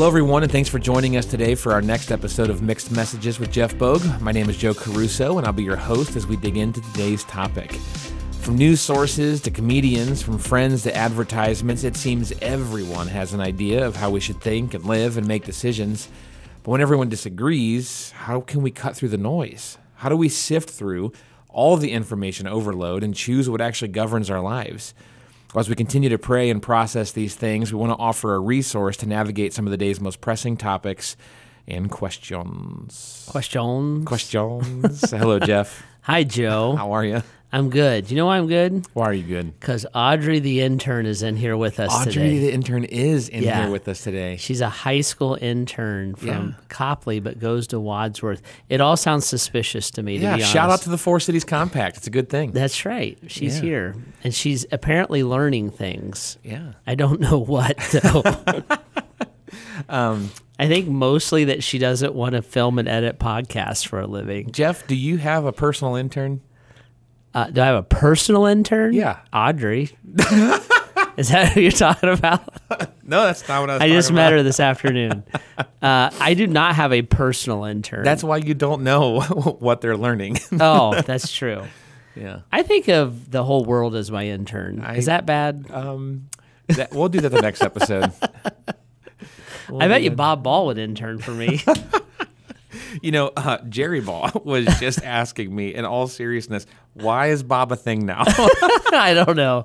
hello everyone, and thanks for joining us today for our next episode of Mixed Messages with Jeff Bogue. My name is Joe Caruso, and I'll be your host as we dig into today's topic. From news sources to comedians, from friends to advertisements, it seems everyone has an idea of how we should think and live and make decisions. But when everyone disagrees, how can we cut through the noise? How do we sift through all the information overload and choose what actually governs our lives? As we continue to pray and process these things, we want to offer a resource to navigate some of the day's most pressing topics and questions. Questions. Questions. Hello, Jeff. Hi, Joe. How are you? I'm good. You know why I'm good? Why are you good? Because Audrey, the intern, is in here with us today. Audrey, today. the intern, is in Yeah. here with us today. She's a high school intern from Yeah. Copley, but goes to Wadsworth. It all sounds suspicious to me. To Yeah, be shout out to the Four Cities Compact. It's a good thing. That's right. She's Yeah. here, and she's apparently learning things. yeah. I don't know what though. Um, I think mostly that she doesn't want to film and edit podcasts for a living. Jeff, do you have a personal intern? Uh, do I have a personal intern? Yeah. Audrey. Is that who you're talking about? No, that's not what I was I just met about. her this afternoon. Uh, I do not have a personal intern. That's why you don't know what they're learning. oh, that's true. yeah. I think of the whole world as my intern. I- Is that bad? Um, that, we'll do that the next episode. I bet you Bob Ball would intern for me. You know, uh, Jerry Ball was just asking me, in all seriousness, why is Bob a thing now? I don't know.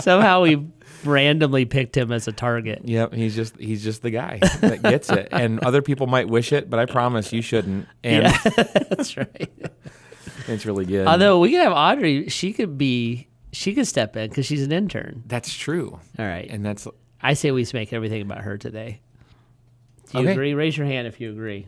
Somehow we randomly picked him as a target. yep, he's just he's just the guy that gets it, and other people might wish it, but I promise you shouldn't. And Yeah, that's right. it's really good. Although we could have Audrey, she could be, she could step in because she's an intern. that's true, All right. and that's I say we make everything about her today. Do you Okay. agree? Raise your hand if you agree.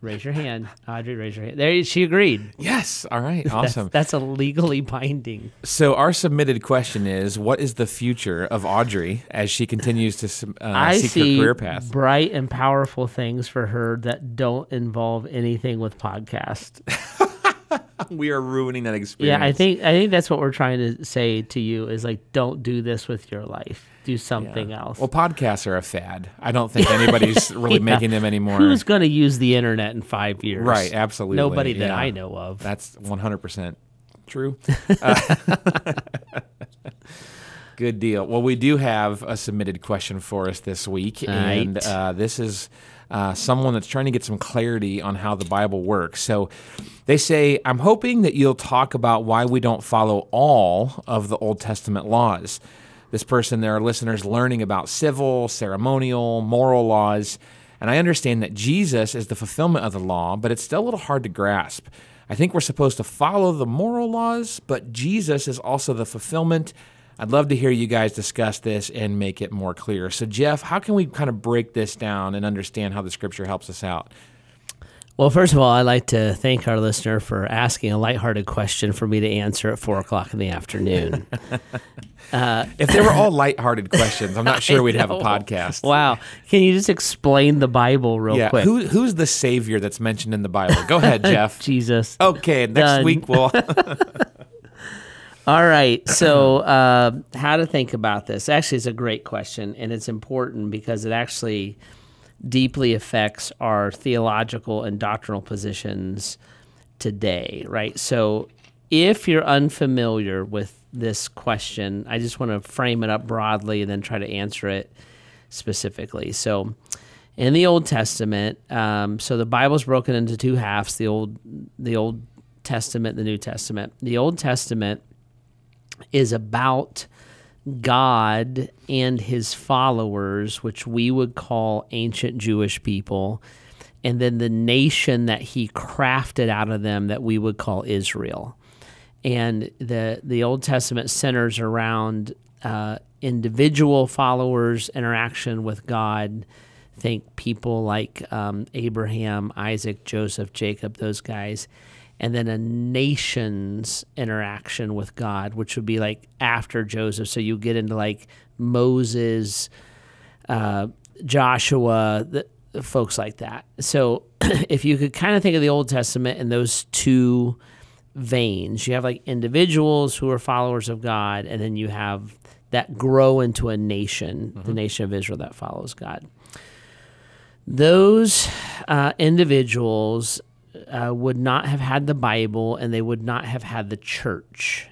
Raise your hand, Audrey. Raise your hand. There, she agreed. yes. All right, awesome. That's, a legally binding. So our submitted question is: What is the future of Audrey as she continues to uh, seek see her career path? bright and powerful things for her that don't involve anything with podcast. We are ruining that experience. Yeah, I think I think that's what we're trying to say to you is like, don't do this with your life. Do something else. Well, podcasts are a fad. I don't think anybody's really Yeah. making them anymore. Who's going to use the internet in five years? Right, absolutely. Nobody that yeah. I know of. That's 100% true. Uh, good deal. Well, we do have a submitted question for us this week. And uh, this is uh, someone that's trying to get some clarity on how the Bible works. So they say, I'm hoping that you'll talk about why we don't follow all of the Old Testament laws. This person, there are listeners learning about civil, ceremonial, moral laws. And I understand that Jesus is the fulfillment of the law, but it's still a little hard to grasp. I think we're supposed to follow the moral laws, but Jesus is also the fulfillment. I'd love to hear you guys discuss this and make it more clear. So, Jeff, how can we kind of break this down and understand how the scripture helps us out? Well, first of all, I'd like to thank our listener for asking a lighthearted question for me to answer at four o'clock in the afternoon. Uh, if they were all lighthearted questions, I'm not sure we'd have a podcast. wow. Can you just explain the Bible real Yeah, quick? who, who's the savior that's mentioned in the Bible? Go ahead, Jeff. Jesus. Okay, next Done. week we'll. All right. So, uh, how to think about this? Actually, it's a great question, and it's important because it actually deeply affects our theological and doctrinal positions today, right? So, if you're unfamiliar with this question, I just want to frame it up broadly and then try to answer it specifically. So, in the Old Testament, um, so the Bible's broken into two halves: the old, the Old Testament, the New Testament. The Old Testament is about God and his followers, which we would call ancient Jewish people, and then the nation that he crafted out of them that we would call Israel. And the the Old Testament centers around uh, individual followers' interaction with God. Think people like um, Abraham, Isaac, Joseph, Jacob, those guys and then a nation's interaction with God, which would be like after Joseph. So you get into like Moses, uh, Joshua, the, folks like that. So if you could kind of think of the Old Testament in those two veins, you have like individuals who are followers of God, and then you have that grow into a nation, the nation of Israel that follows God. those uh, individuals uh, would not have had the Bible and they would not have had the church.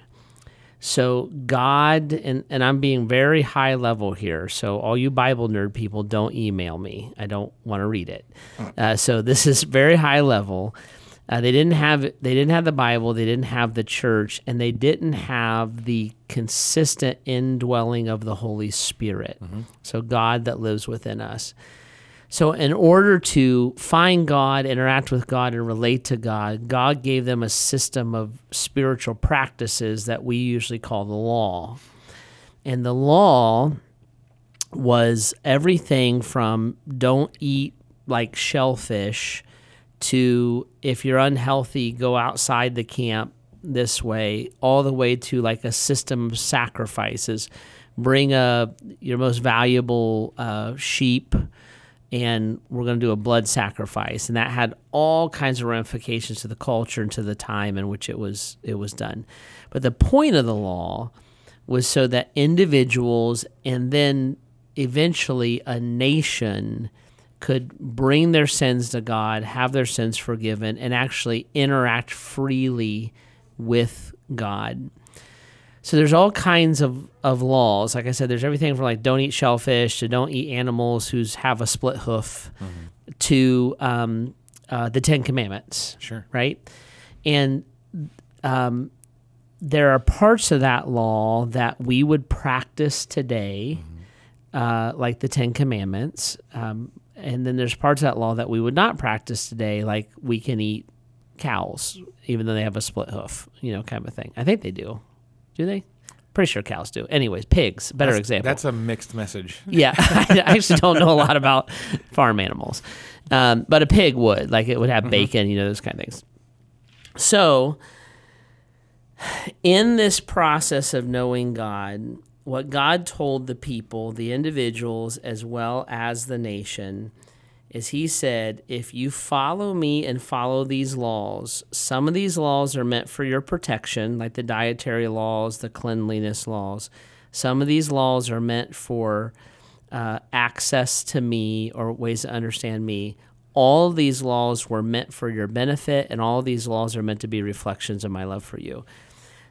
So, God, and, and I'm being very high level here. So, all you Bible nerd people, don't email me. I don't want to read it. Uh, so, this is very high level. Uh, they didn't have they didn't have the Bible, they didn't have the church, and they didn't have the consistent indwelling of the Holy Spirit. So God that lives within us. So in order to find God, interact with God, and relate to God, God gave them a system of spiritual practices that we usually call the law. And the law was everything from don't eat like shellfish to if you're unhealthy, go outside the camp this way, all the way to like a system of sacrifices. Bring a your most valuable uh, sheep, and we're going to do a blood sacrifice, and that had all kinds of ramifications to the culture and to the time in which it was it was done. But the point of the law was so that individuals and then eventually a nation could bring their sins to God, have their sins forgiven, and actually interact freely with God. So there's all kinds of, of laws. Like I said, there's everything from like don't eat shellfish to don't eat animals who have a split hoof to um, uh, the Ten Commandments. Sure. Right. And um, there are parts of that law that we would practice today, uh, like the Ten Commandments. Um, and then there's parts of that law that we would not practice today, like we can eat cows, even though they have a split hoof, you know, kind of thing. I think they do. Do they? Pretty sure cows do. Anyways, pigs, better That's- example. That's a mixed message. Yeah, I actually don't know a lot about farm animals, um, but a pig would like it would have bacon, you know, those kind of things. So, in this process of knowing God, what God told the people, the individuals, as well as the nation, is He said, if you follow me and follow these laws, some of these laws are meant for your protection, like the dietary laws, the cleanliness laws. Some of these laws are meant for uh, access to me or ways to understand me. All these laws were meant for your benefit, and all these laws are meant to be reflections of my love for you.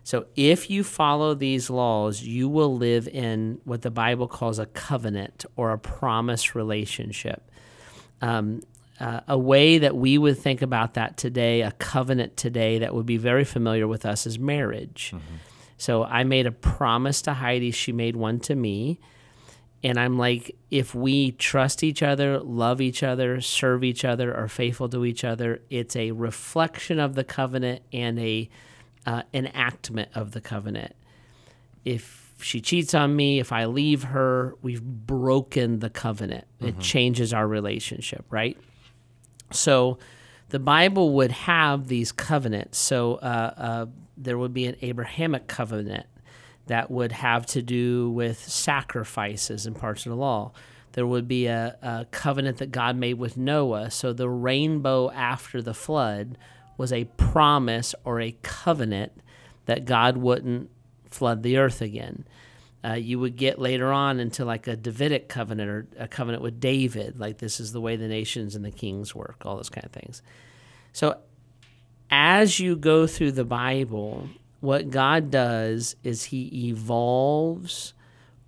So if you follow these laws, you will live in what the Bible calls a covenant or a promise relationship. Um, uh, a way that we would think about that today, a covenant today that would be very familiar with us is marriage. So I made a promise to Heidi, she made one to me. And I'm like, if we trust each other, love each other, serve each other, are faithful to each other, it's a reflection of the covenant and a uh, enactment of the covenant. If she cheats on me, if I leave her, we've broken the covenant. It changes our relationship, right? So the Bible would have these covenants. So uh, uh, there would be an Abrahamic covenant that would have to do with sacrifices and parts of the law. There would be a, a covenant that God made with Noah. So the rainbow after the flood was a promise or a covenant that God wouldn't flood the earth again. Uh, you would get later on into like a Davidic covenant or a covenant with David, like this is the way the nations and the kings work, all those kind of things. So as you go through the Bible, what God does is He evolves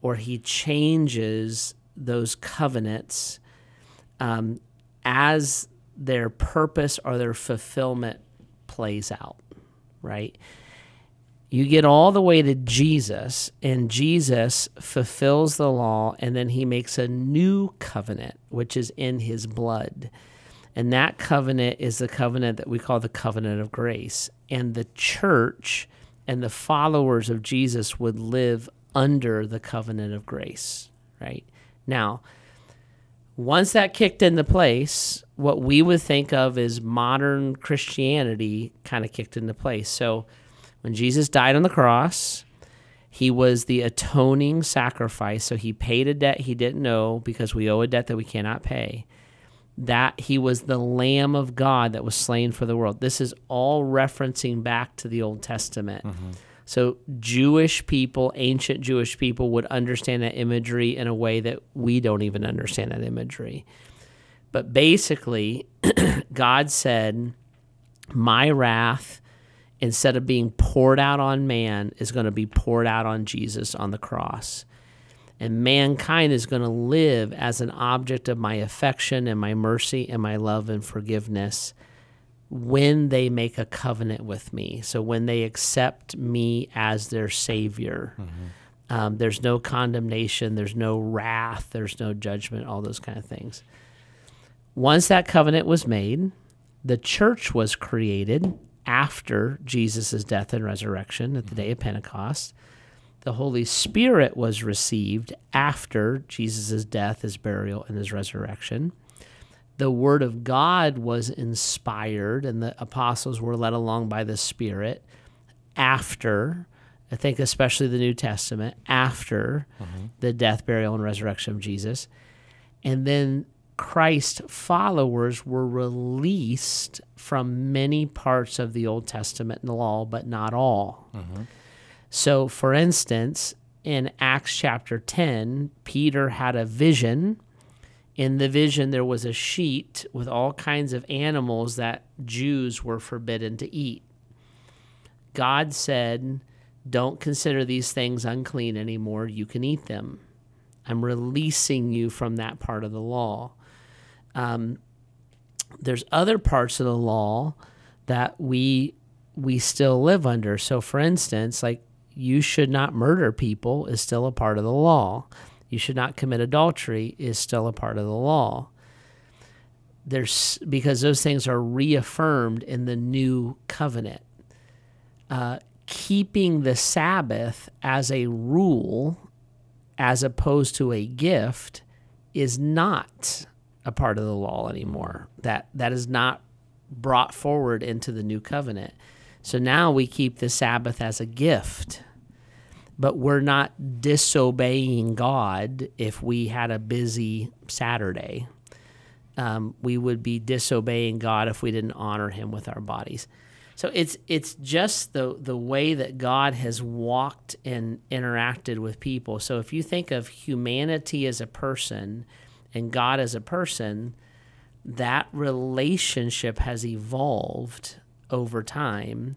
or He changes those covenants um, as their purpose or their fulfillment plays out, right? You get all the way to Jesus, and Jesus fulfills the law, and then he makes a new covenant, which is in his blood. And that covenant is the covenant that we call the covenant of grace. And the church and the followers of Jesus would live under the covenant of grace, right? Now, once that kicked into place, what we would think of as modern Christianity kind of kicked into place. So when Jesus died on the cross, he was the atoning sacrifice. So he paid a debt he didn't know because we owe a debt that we cannot pay. That he was the Lamb of God that was slain for the world. This is all referencing back to the Old Testament. Mm-hmm. So Jewish people, ancient Jewish people, would understand that imagery in a way that we don't even understand that imagery. But basically, God said, My wrath, instead of being poured out on man, is going to be poured out on Jesus on the cross. And mankind is going to live as an object of my affection and my mercy and my love and forgiveness when they make a covenant with me. So when they accept me as their Savior. Um, there's no condemnation, there's no wrath, there's no judgment, all those kind of things. Once that covenant was made, the church was created after Jesus' death and resurrection at the day of Pentecost. The Holy Spirit was received after Jesus' death, his burial, and his resurrection. The Word of God was inspired, and the apostles were led along by the Spirit after I think especially the New Testament after mm-hmm. the death, burial, and resurrection of Jesus. And then Christ followers were released from many parts of the Old Testament and the law, but not all. Mm-hmm. So, for instance, in Acts chapter 10, Peter had a vision. In the vision, there was a sheet with all kinds of animals that Jews were forbidden to eat. God said, Don't consider these things unclean anymore. You can eat them. I'm releasing you from that part of the law. Um, there's other parts of the law that we we still live under. So, for instance, like you should not murder people is still a part of the law. You should not commit adultery is still a part of the law. There's because those things are reaffirmed in the new covenant. Uh, keeping the Sabbath as a rule, as opposed to a gift, is not a part of the law anymore. That that is not brought forward into the new covenant. So now we keep the Sabbath as a gift, but we're not disobeying God if we had a busy Saturday. Um, we would be disobeying God if we didn't honor Him with our bodies. So it's it's just the the way that God has walked and interacted with people. So if you think of humanity as a person and God as a person, that relationship has evolved over time.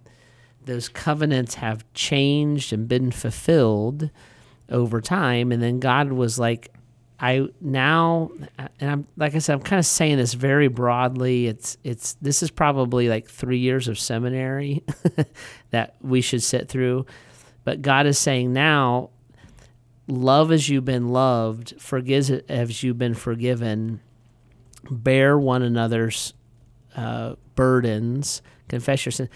Those covenants have changed and been fulfilled over time. And then God was like, I now, and I'm like I said, I'm kind of saying this very broadly. It's it's this is probably like three years of seminary that we should sit through, but God is saying now, love as you've been loved, forgive as you've been forgiven, bear one another's uh, burdens, confess your sin.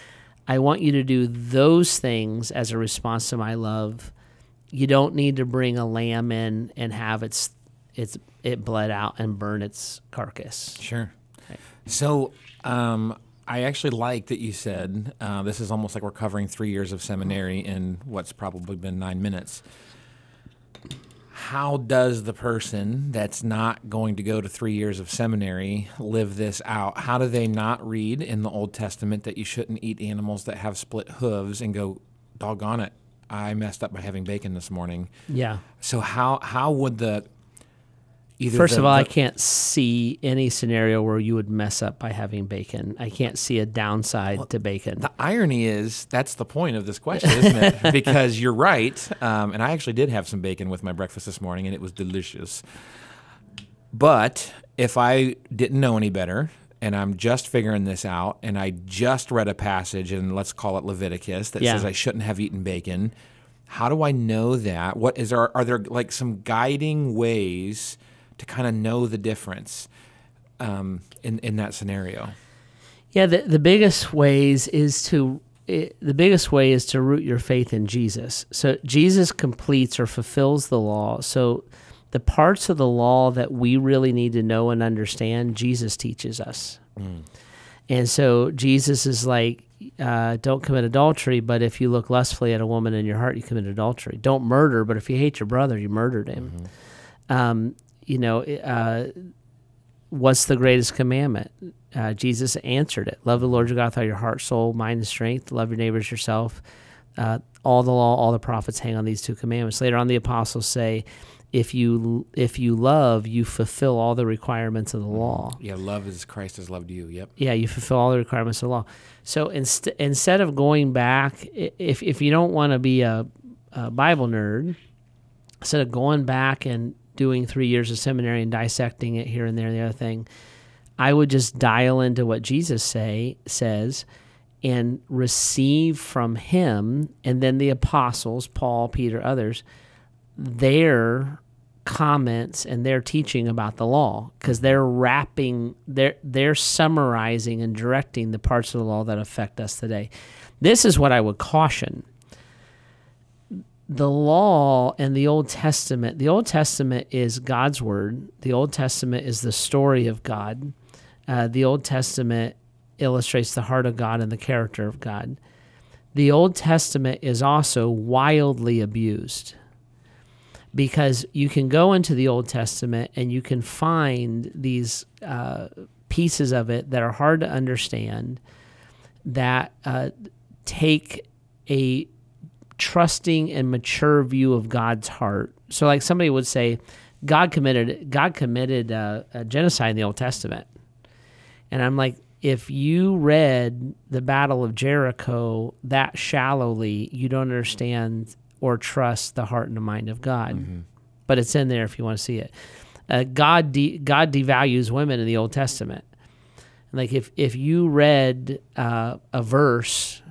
I want you to do those things as a response to my love. You don't need to bring a lamb in and have its its it bled out and burn its carcass. Sure. So, um, I actually like that you said uh, this is almost like we're covering three years of seminary in what's probably been nine minutes. How does the person that's not going to go to three years of seminary live this out? How do they not read in the Old Testament that you shouldn't eat animals that have split hooves and go, doggone it, I messed up by having bacon this morning? Yeah. So how how would the either First the- of all, I can't see any scenario where you would mess up by having bacon. I can't see a downside to bacon. The irony is that's the point of this question, isn't it? because you're right, um, and I actually did have some bacon with my breakfast this morning, and it was delicious. But if I didn't know any better, and I'm just figuring this out, and I just read a passage in let's call it Leviticus that Yeah. says I shouldn't have eaten bacon, how do I know that? What is there? Are there like some guiding ways to kind of know the difference um, in in that scenario? Yeah, the, the biggest ways is to it, the biggest way is to root your faith in Jesus. So Jesus completes or fulfills the law. So the parts of the law that we really need to know and understand, Jesus teaches us. And so Jesus is like, uh, don't commit adultery, but if you look lustfully at a woman in your heart, you commit adultery. Don't murder, but if you hate your brother, you murdered him. Um, you know, uh, what's the greatest commandment? Uh, Jesus answered it. Love the Lord your God with all your heart, soul, mind, and strength. Love your neighbors yourself. Uh, all the law, all the prophets hang on these two commandments. Later on, the apostles say, if you if you love, you fulfill all the requirements of the law. Yeah, love as Christ has loved you. Yep. Yeah, you fulfill all the requirements of the law. So inst- instead of going back, if if you don't want to be a, a Bible nerd, instead of going back and doing three years of seminary and dissecting it here and there and the other thing, I would just dial into what Jesus say says and receive from him and then the apostles, Paul, Peter, others, their comments and their teaching about the law because they're wrapping they're they're summarizing and directing the parts of the law that affect us today. This is what I would caution. The law and the Old Testament, the Old Testament is God's word. The Old Testament is the story of God. Uh, the Old Testament illustrates the heart of God and the character of God. The Old Testament is also wildly abused because you can go into the Old Testament and you can find these uh, pieces of it that are hard to understand that uh, take a trusting and mature view of God's heart. So, like somebody would say, God committed God committed uh, a genocide in the Old Testament, and I'm like, if you read the Battle of Jericho that shallowly, you don't understand or trust the heart and the mind of God. But it's in there if you want to see it. Uh, God de- God devalues women in the Old Testament. Like if if you read uh, a verse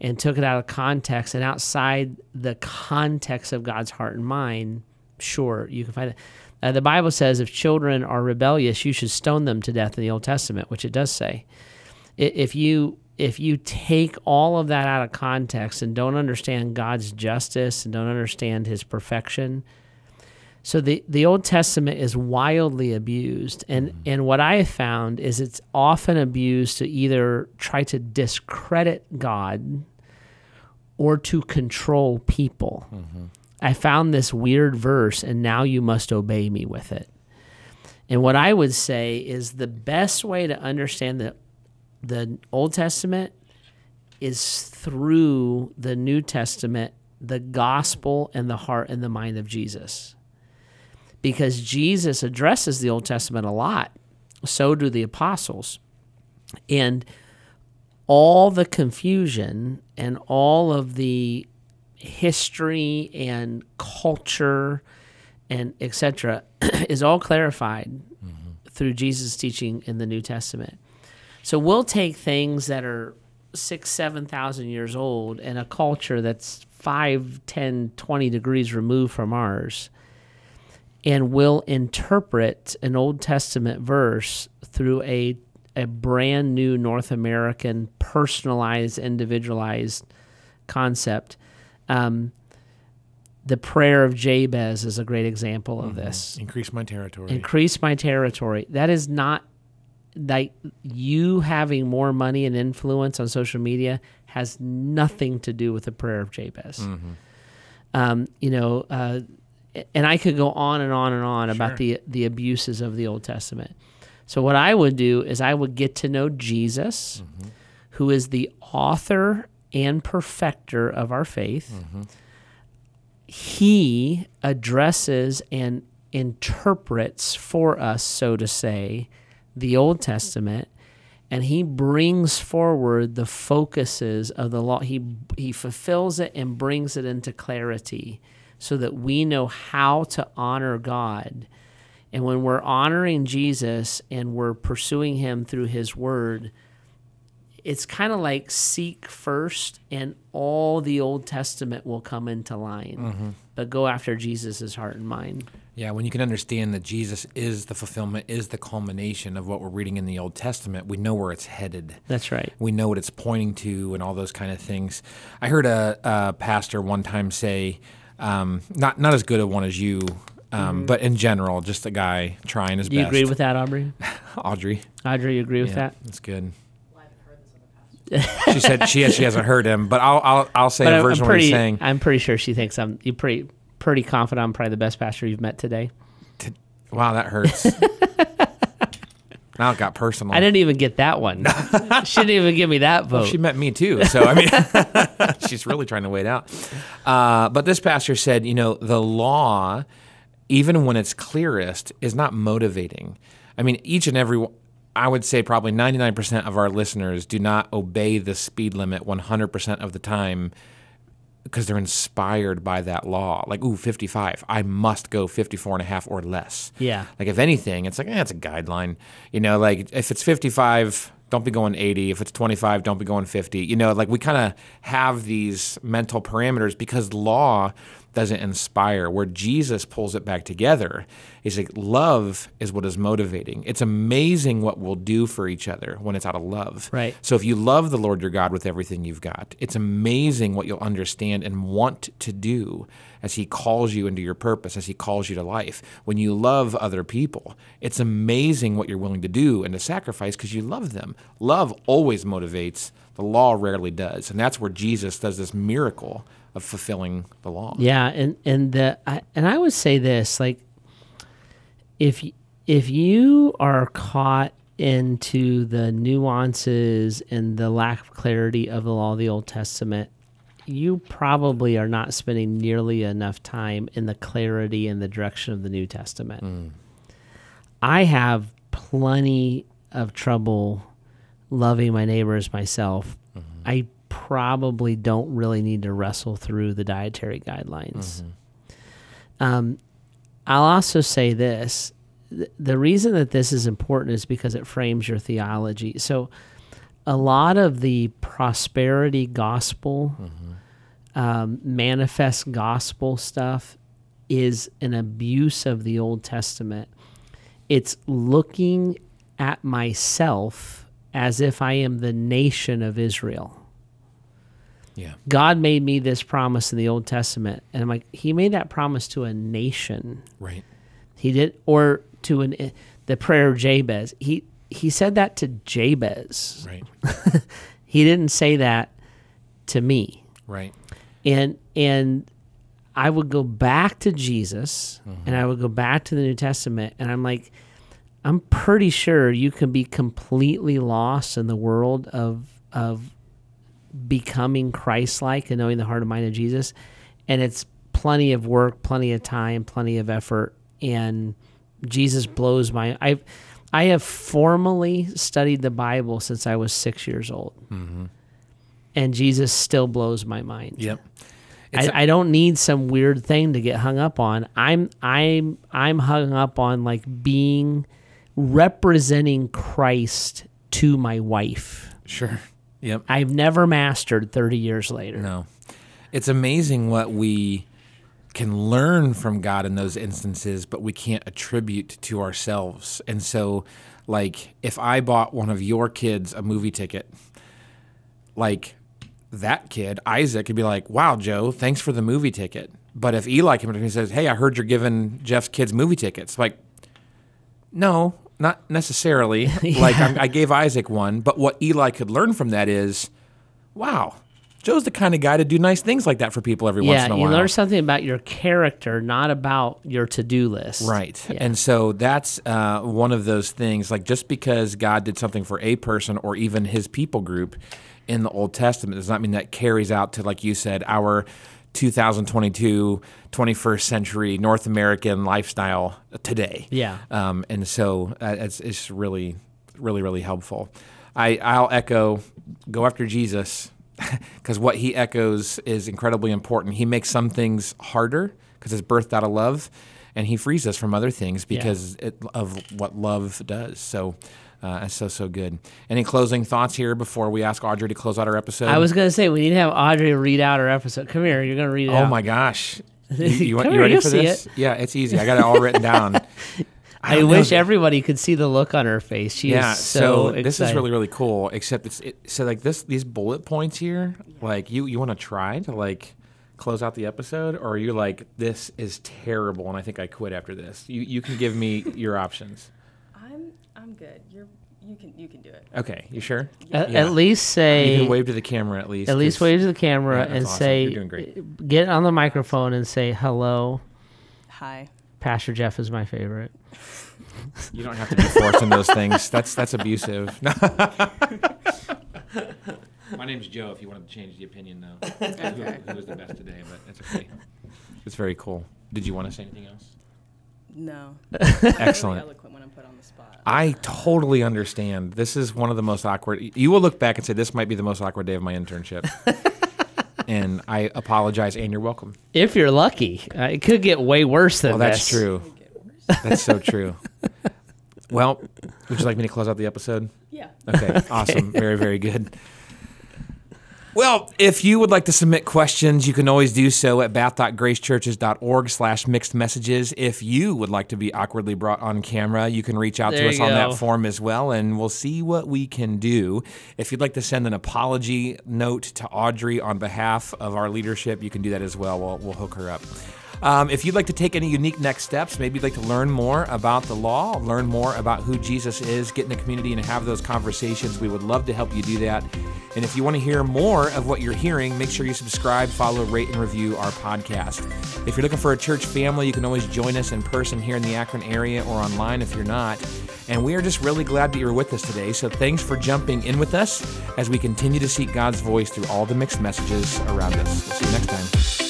and took it out of context and outside the context of God's heart and mind, sure you can find it. Uh, the Bible says if children are rebellious, you should stone them to death in the Old Testament, which it does say. If you if you take all of that out of context and don't understand God's justice and don't understand His perfection, so the, the Old Testament is wildly abused, and mm-hmm. and what I have found is it's often abused to either try to discredit God or to control people. Mm-hmm. I found this weird verse, and now you must obey me with it. And what I would say is the best way to understand the the Old Testament is through the New Testament, the gospel and the heart and the mind of Jesus. Because Jesus addresses the Old Testament a lot. So do the apostles. And all the confusion and all of the history and culture and etc is all clarified mm-hmm. through Jesus' teaching in the New Testament. So we'll take things that are six, seven thousand years old and a culture that's five, ten, twenty degrees removed from ours, and we'll interpret an Old Testament verse through a a brand new North American personalized, individualized concept. Um, the prayer of Jabez is a great example of this Increase my territory. increase my territory. That is not like you having more money and influence on social media has nothing to do with the prayer of Jabez. Um, you know, uh, and I could go on and on and on about the the abuses of the Old Testament. So what I would do is I would get to know Jesus, mm-hmm. who is the author and perfecter of our faith. Mm-hmm. He addresses and interprets for us, so to say, the Old Testament, and he brings forward the focuses of the law. He he fulfills it and brings it into clarity, so that we know how to honor God. And when we're honoring Jesus and we're pursuing Him through His Word, it's kind of like seek first and all the Old Testament will come into line. Mm-hmm. But go after Jesus' heart and mind. Yeah, when you can understand that Jesus is the fulfillment, is the culmination of what we're reading in the Old Testament, we know where it's headed. That's right. We know what it's pointing to and all those kind of things. I heard a, a pastor one time say, um, not not as good a one as you, um, but in general, just a guy trying his Mm-hmm. Do you best. agree with that, Aubrey? Audrey? Audrey, you agree with Yeah, that? that's good. Well, I haven't heard this on the pastors. She said she she hasn't heard him, but I'll I'll, I'll say But a I'm, version I'm of what pretty. he's saying. I'm pretty sure she thinks I'm. You pretty pretty confident. I'm probably the best pastor you've met today. Wow, that hurts. now it got personal. I didn't even get that one. she didn't even give me that vote. She met me too, so I mean, she's really trying to wait out. Uh, but this pastor said, you know, the law even when it's clearest, is not motivating. I mean, each and every I would say probably 99% of our listeners do not obey the speed limit 100% of the time because they're inspired by that law. Like, ooh, 55. I must go 54 and a half or less. Yeah. Like, if anything, it's like, eh, it's a guideline. You know, like if it's 55, don't be going 80. If it's 25, don't be going 50. You know, like we kind of have these mental parameters because law doesn't inspire. Where Jesus pulls it back together is like love is what is motivating. It's amazing what we'll do for each other when it's out of love. Right. So if you love the Lord your God with everything you've got, it's amazing what you'll understand and want to do as He calls you into your purpose, as He calls you to life. When you love other people, it's amazing what you're willing to do and to sacrifice because you love them. Love always motivates. The law rarely does, and that's where Jesus does this miracle of fulfilling the law. Yeah, and and the I, and I would say this like if if you are caught into the nuances and the lack of clarity of the law of the Old Testament, you probably are not spending nearly enough time in the clarity and the direction of the New Testament. Mm. I have plenty of trouble loving my neighbors myself. Mm-hmm. I probably don't really need to wrestle through the dietary guidelines. Um, I'll also say this th- the reason that this is important is because it frames your theology. So, a lot of the prosperity gospel, um, manifest gospel stuff is an abuse of the Old Testament. It's looking at myself as if I am the nation of Israel. Yeah. God made me this promise in the Old Testament. And I'm like, He made that promise to a nation. Right. He did, or to an eh, the prayer of Jabez. He he said that to Jabez. Right. He didn't say that to me. Right. And and I would go back to Jesus mm-hmm. and I would go back to the New Testament and I'm like I'm pretty sure you can be completely lost in the world of of becoming Christ-like and knowing the heart and mind of Jesus and it's plenty of work, plenty of time, plenty of effort and Jesus blows my I I have formally studied the Bible since I was 6 years old. Mm-hmm. And Jesus still blows my mind. Yep. I, I don't need some weird thing to get hung up on. I'm I'm I'm hung up on like being representing Christ to my wife. Sure. Yep. I've never mastered 30 years later. No. It's amazing what we can learn from God in those instances, but we can't attribute to ourselves. And so, like, if I bought one of your kids a movie ticket, like that kid, Isaac, could be like, wow, Joe, thanks for the movie ticket. But if Eli comes to me and says, hey, I heard you're giving Jeff's kids movie tickets, like, no, not necessarily. Like, I'm, I gave Isaac one, but what Eli could learn from that is, wow, Joe's the kind of guy to do nice things like that for people every once Yeah, in a while. Yeah, you learn something about your character, not about your to-do list. Right. Yeah. And so that's uh, one of those things. Like just because God did something for a person or even his people group in the Old Testament does not mean that carries out to, like you said, our 2022, 21st century North American lifestyle today. Yeah. Um, and so uh, it's, it's really, really, really helpful. I, I'll echo go after Jesus because what he echoes is incredibly important. He makes some things harder because it's birthed out of love, and he frees us from other things because it, of what love does. So uh, it's so, so good. Any closing thoughts here before we ask Audrey to close out our episode? I was going to say we need to have Audrey read out our episode. Come here, you're going to read it Oh out. my gosh. You, you, want- you ready for this? it. Yeah, it's easy. I got it all written down. I know. wish everybody could see the look on her face. She yeah, is so, this is really really cool. Except it's it, so like this these bullet points here. Like you you want to try to like close out the episode, or are you like this is terrible and I think I quit after this? You you can give me your options. I'm I'm good. You're you can you can do it. Okay, you sure? At, Yeah. at least say You can wave to the camera at least. at least wave to the camera Yeah, that's and awesome. say You're doing great. get on the microphone and say hello. Hi. Pastor Jeff is my favorite. You don't have to be forcing those things. That's that's abusive. My name's Joe. If you wanted to change the opinion, though, who, who was the best today? But that's okay. It's very cool. Did you want to say anything else? No. Excellent. Really eloquent when I'm put on the spot. I totally understand. This is one of the most awkward. You will look back and say, this might be the most awkward day of my internship. and I apologize, and you're welcome. If you're lucky, uh, it could get way worse than Well, that's this. true. That's so true. Well, would you like me to close out the episode? Yeah. Okay, awesome. Very, very good. Well, if you would like to submit questions, you can always do so at bath.gracechurches.org slash mixed messages. If you would like to be awkwardly brought on camera, you can reach out There to us on go. that form as well, and we'll see what we can do. If you'd like to send an apology note to Audrey on behalf of our leadership, you can do that as well. We'll, we'll hook her up. Um, if you'd like to take any unique next steps, maybe you'd like to learn more about the law, learn more about who Jesus is, get in the community and have those conversations, we would love to help you do that. And if you want to hear more of what you're hearing, make sure you subscribe, follow, rate, and review our podcast. If you're looking for a church family, you can always join us in person here in the Akron area or online if you're not. And we are just really glad that you're with us today. So thanks for jumping in with us as we continue to seek God's voice through all the mixed messages around us. We'll see you next time.